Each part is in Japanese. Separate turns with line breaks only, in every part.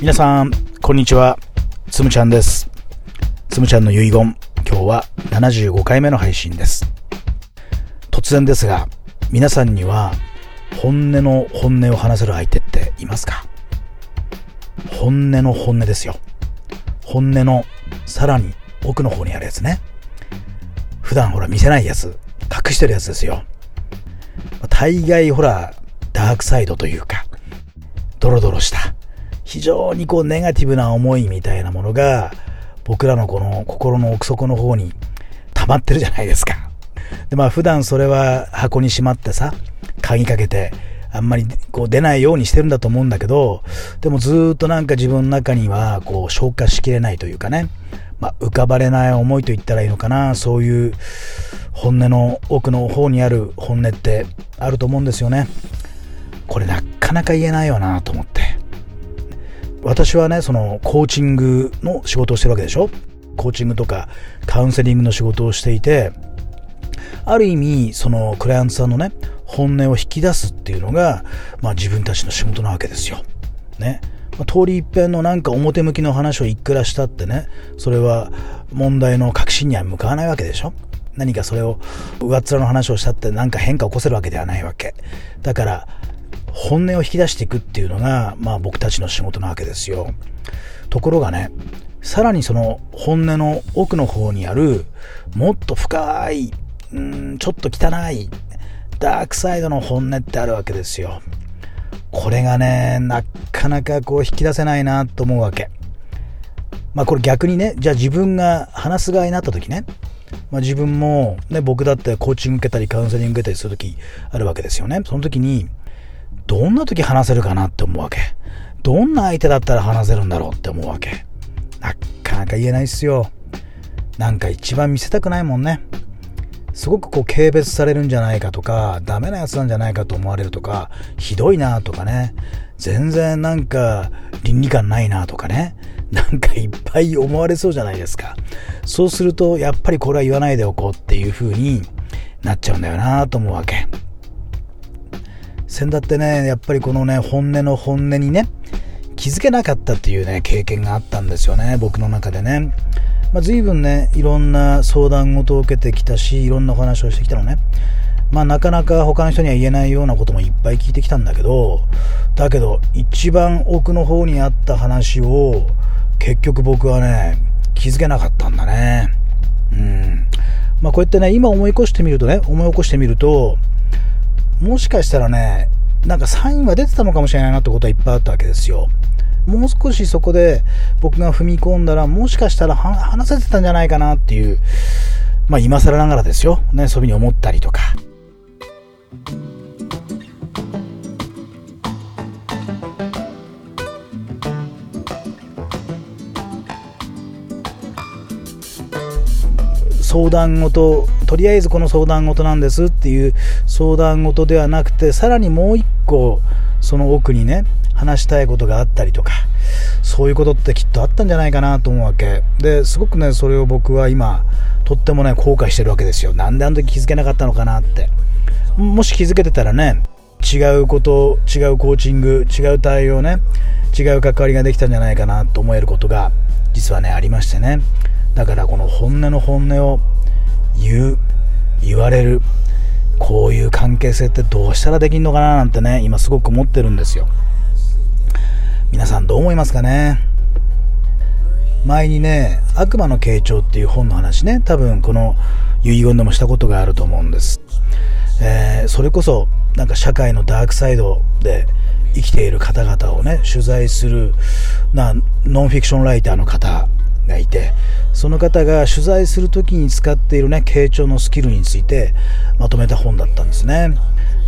皆さん、こんにちは。つむちゃんです。つむちゃんの遺言、今日は75回目の配信です。突然ですが、皆さんには本音の本音を話せる相手っていますか？本音の本音ですよ。本音のさらに奥の方にあるやつね。普段ほら見せないやつ、隠してるやつですよ。大概ほら、ダークサイドというか、ドロドロした、非常にこうネガティブな思いみたいなものが、僕らのこの心の奥底の方に溜まってるじゃないですか。で、まあ普段それは箱にしまってさ、鍵かけて、あんまりこう出ないようにしてるんだと思うんだけど、でもずっとなんか自分の中にはこう消化しきれないというかね、まあ、浮かばれない思いと言ったらいいのかな、そういう本音の奥の方にある本音ってあると思うんですよね。これなかなか言えないよなと思って。私はね、そのコーチングの仕事をしてるわけでしょ？コーチングとかカウンセリングの仕事をしていて、ある意味、そのクライアントさんのね、本音を引き出すっていうのが、まあ自分たちの仕事なわけですよ。ね。まあ、通り一遍のなんか表向きの話をいくらしたってね、それは問題の核心には向かわないわけでしょ？何かそれを上っ面の話をしたって何か変化を起こせるわけではないわけ。だから、本音を引き出していくっていうのが、まあ僕たちの仕事なわけですよ。ところがね、さらにその本音の奥の方にある、もっと深い、うん、ちょっと汚い、ダークサイドの本音ってあるわけですよ。これがね、なかなかこう引き出せないなと思うわけ。まあこれ逆にね、じゃあ自分が話す側になった時ね、まあ自分もね、僕だってコーチング受けたりカウンセリング受けたりする時あるわけですよね。その時に、どんな時話せるかなって思うわけ。どんな相手だったら話せるんだろうって思うわけ。なかなか言えないっすよ。なんか一番見せたくないもんね。すごくこう軽蔑されるんじゃないかとか、ダメなやつなんじゃないかと思われるとか、ひどいなとかね、全然なんか倫理観ないなとかね、なんかいっぱい思われそうじゃないですか。そうすると、やっぱりこれは言わないでおこうっていう風になっちゃうんだよなと思うわけ。先だってね、やっぱりこのね、本音の本音にね、気づけなかったっていうね、経験があったんですよね、僕の中でね。まあ、随分ね、いろんな相談事を受けてきたし、いろんなお話をしてきたのね。まあ、なかなか他の人には言えないようなこともいっぱい聞いてきたんだけど、だけど、一番奥の方にあった話を、結局僕はね、気づけなかったんだね。うん。まあ、こうやってね、今思い起こしてみるとね、思い起こしてみると、もしかしたらね、なんかサインは出てたのかもしれないなってことはいっぱいあったわけですよ。もう少しそこで僕が踏み込んだら、もしかしたら話せてたんじゃないかなっていう、まあ今更ながらですよ。ね、そういうふうに思ったりとか。相談事、とりあえずこの相談事なんですっていう相談事ではなくて、さらにもう一個、その奥にね、話したいことがあったりとか、そういうことってきっとあったんじゃないかなと思うわけ。で、すごくね、それを僕は今、とってもね、後悔してるわけですよ。なんであの時気づけなかったのかなって。もし気づけてたらね、違うこと、違うコーチング、違う対応ね、違う関わりができたんじゃないかなと思えることが、実はね、ありましてね。だからこの本音の本音を言う、言われる、こういう関係性ってどうしたらできんのかななんてね、今すごく思ってるんですよ。皆さんどう思いますかね？前にね、悪魔の傾聴っていう本の話ね、多分この遺言でもしたことがあると思うんです。えー、それこそなんか社会のダークサイドで生きている方々をね、取材するなノンフィクションライターの方がいて、その方が取材する時に使っているね、傾聴のスキルについてまとめた本だったんですね。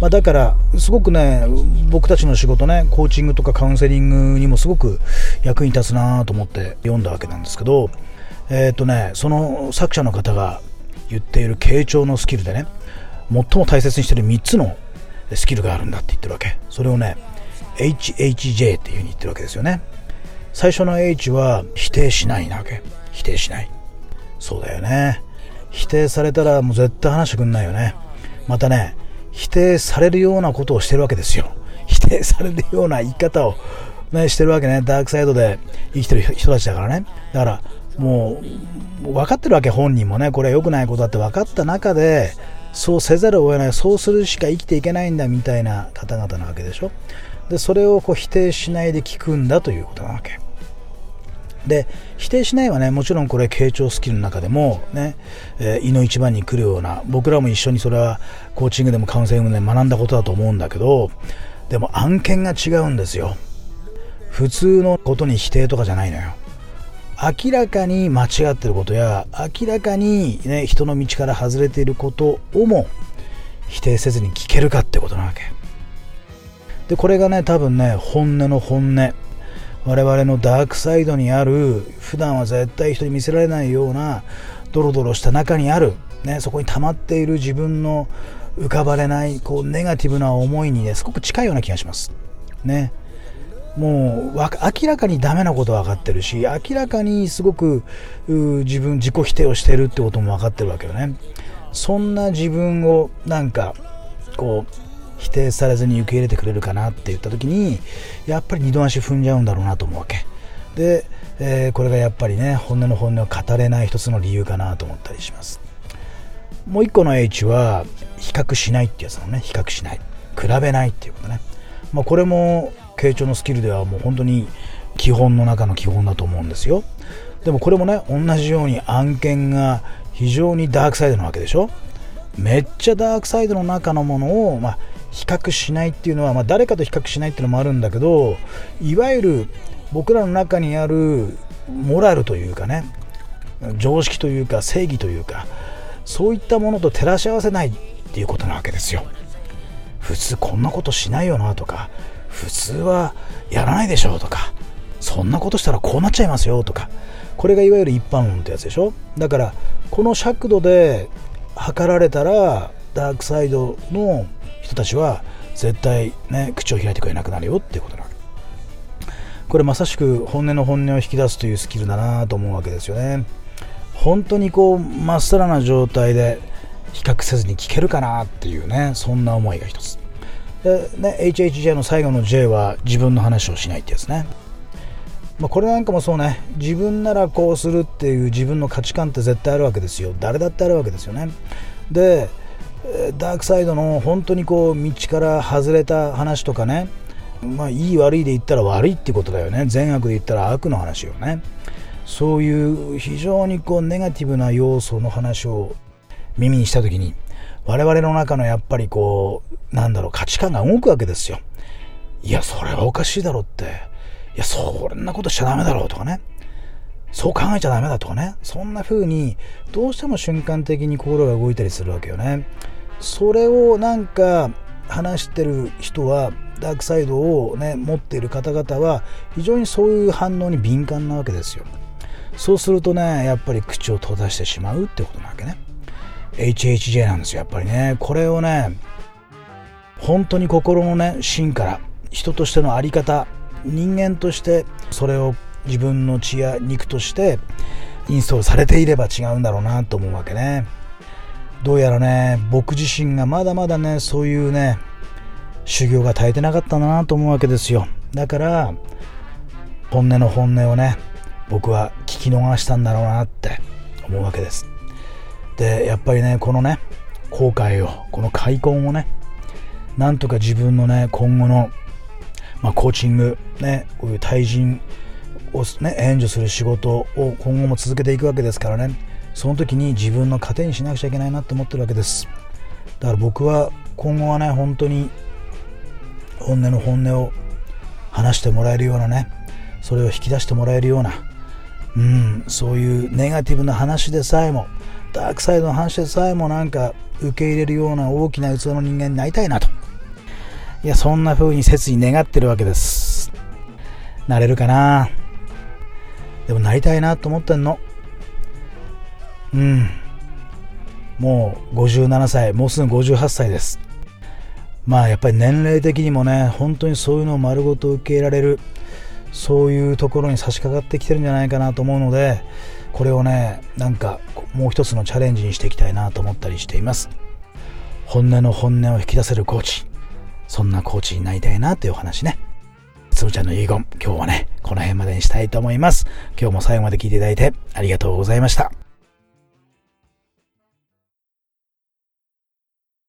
まあ、だから、すごくね、僕たちの仕事ね、コーチングとかカウンセリングにもすごく役に立つなと思って読んだわけなんですけど、えっ、ー、とね、その作者の方が言っている傾聴のスキルでね、最も大切にしてる3つのスキルがあるんだって言ってるわけ。それをね、HHJ っていう風に言ってるわけですよね。最初の H は否定しないなわけ。否定しない。そうだよね。否定されたらもう絶対話してくんないよね。またね、否定されるようなことをしてるわけですよ。否定されるような言い方をね、してるわけね。ダークサイドで生きてる人たちだからね。だから、もう、分かってるわけ、本人もね。これは良くないことだって分かった中で、そうせざるを得ない、そうするしか生きていけないんだみたいな方々なわけでしょ。で、それをこう否定しないで聞くんだということなわけ。で否定しないはねもちろんこれ傾聴スキルの中でもね、えー、胃の一番に来るような僕らも一緒にそれはコーチングでもカウンセリングで学んだことだと思うんだけどでも案件が違うんですよ。普通のことに否定とかじゃないのよ。明らかに間違ってることや明らかに、ね、人の道から外れていることをも否定せずに聞けるかってことなわけ。でこれがね多分ね本音の本音我々のダークサイドにある普段は絶対人に見せられないようなドロドロした中にある、ね、そこに溜まっている自分の浮かばれないこうネガティブな思いにねすごく近いような気がします。ね。もう明らかにダメなことは分かってるし明らかにすごく自分自己否定をしてるってことも分かってるわけよね。そんな自分をなんかこう否定されずに受け入れてくれるかなって言った時にやっぱり二度足踏んじゃうんだろうなと思うわけ。で、えー、これがやっぱりね本音の本音を語れない一つの理由かなと思ったりします。もう一個の H は比較しないってやつなのね。比較しない。比べないっていうことね、まあ、これも傾聴のスキルではもう本当に基本の中の基本だと思うんですよ。でもこれもね同じように案件が非常にダークサイドなわけでしょ。めっちゃダークサイドの中のものを、まあ、比較しないっていうのは、まあ、誰かと比較しないっていうのもあるんだけどいわゆる僕らの中にあるモラルというかね常識というか正義というかそういったものと照らし合わせないっていうことなわけですよ。普通こんなことしないよなとか普通はやらないでしょうとかそんなことしたらこうなっちゃいますよとかこれがいわゆる一般論ってやつでしょ。だからこの尺度で測られたらダークサイドの人たちは絶対ね口を開いてくれなくなるよってことなこれまさしく本音の本音を引き出すというスキルだなと思うわけですよね。本当にこうまっさらな状態で比較せずに聞けるかなっていうねそんな思いが一つ。で、ね、HHJ の最後の J は自分の話をしないってやつね。まあ、これなんかもそうね。自分ならこうするっていう自分の価値観って絶対あるわけですよ。誰だってあるわけですよね。でダークサイドの本当にこう道から外れた話とかね。まあいい悪いで言ったら悪いってことだよね。善悪で言ったら悪の話よね。そういう非常にこうネガティブな要素の話を耳にした時に我々の中のやっぱりこうなんだろう価値観が動くわけですよ。いやそれはおかしいだろって。いやそんなことしちゃダメだろうとかね。そう考えちゃダメだとかね。そんな風にどうしても瞬間的に心が動いたりするわけよね。それをなんか話してる人はダークサイドをね持っている方々は非常にそういう反応に敏感なわけですよ。そうするとねやっぱり口を閉ざしてしまうってことなわけね。HHJ なんですよやっぱりね。これをね本当に心のね芯から人としての在り方人間としてそれを自分の血や肉としてインストールされていれば違うんだろうなと思うわけね。どうやらね僕自身がまだまだねそういうね修行が足りてなかったんだなと思うわけですよ。だから本音の本音をね僕は聞き逃したんだろうなって思うわけです。でやっぱりねこのね後悔をこの開墾をねなんとか自分のね今後の、まあ、コーチングねこういう対人を、ね、援助する仕事を今後も続けていくわけですからね。その時に自分の糧にしなくちゃいけないなって思ってるわけです。だから僕は今後はね本当に本音の本音を話してもらえるようなねそれを引き出してもらえるようなうんそういうネガティブな話でさえもダークサイドの話でさえもなんか受け入れるような大きな器の人間になりたいなと。いやそんな風に切に願ってるわけです。なれるかな？でもなりたいなと思ってんの。うん。もう57歳もうすぐ58歳です。まあやっぱり年齢的にもね本当にそういうのを丸ごと受け入れられるそういうところに差し掛かってきてるんじゃないかなと思うのでこれをねなんかもう一つのチャレンジにしていきたいなと思ったりしています。本音の本音を引き出せるコーチ。そんなコーチになりたいなっていうお話ね。つむちゃんの遺言、今日はね、この辺までにしたいと思います。今日も最後まで聞いていただいてありがとうございました。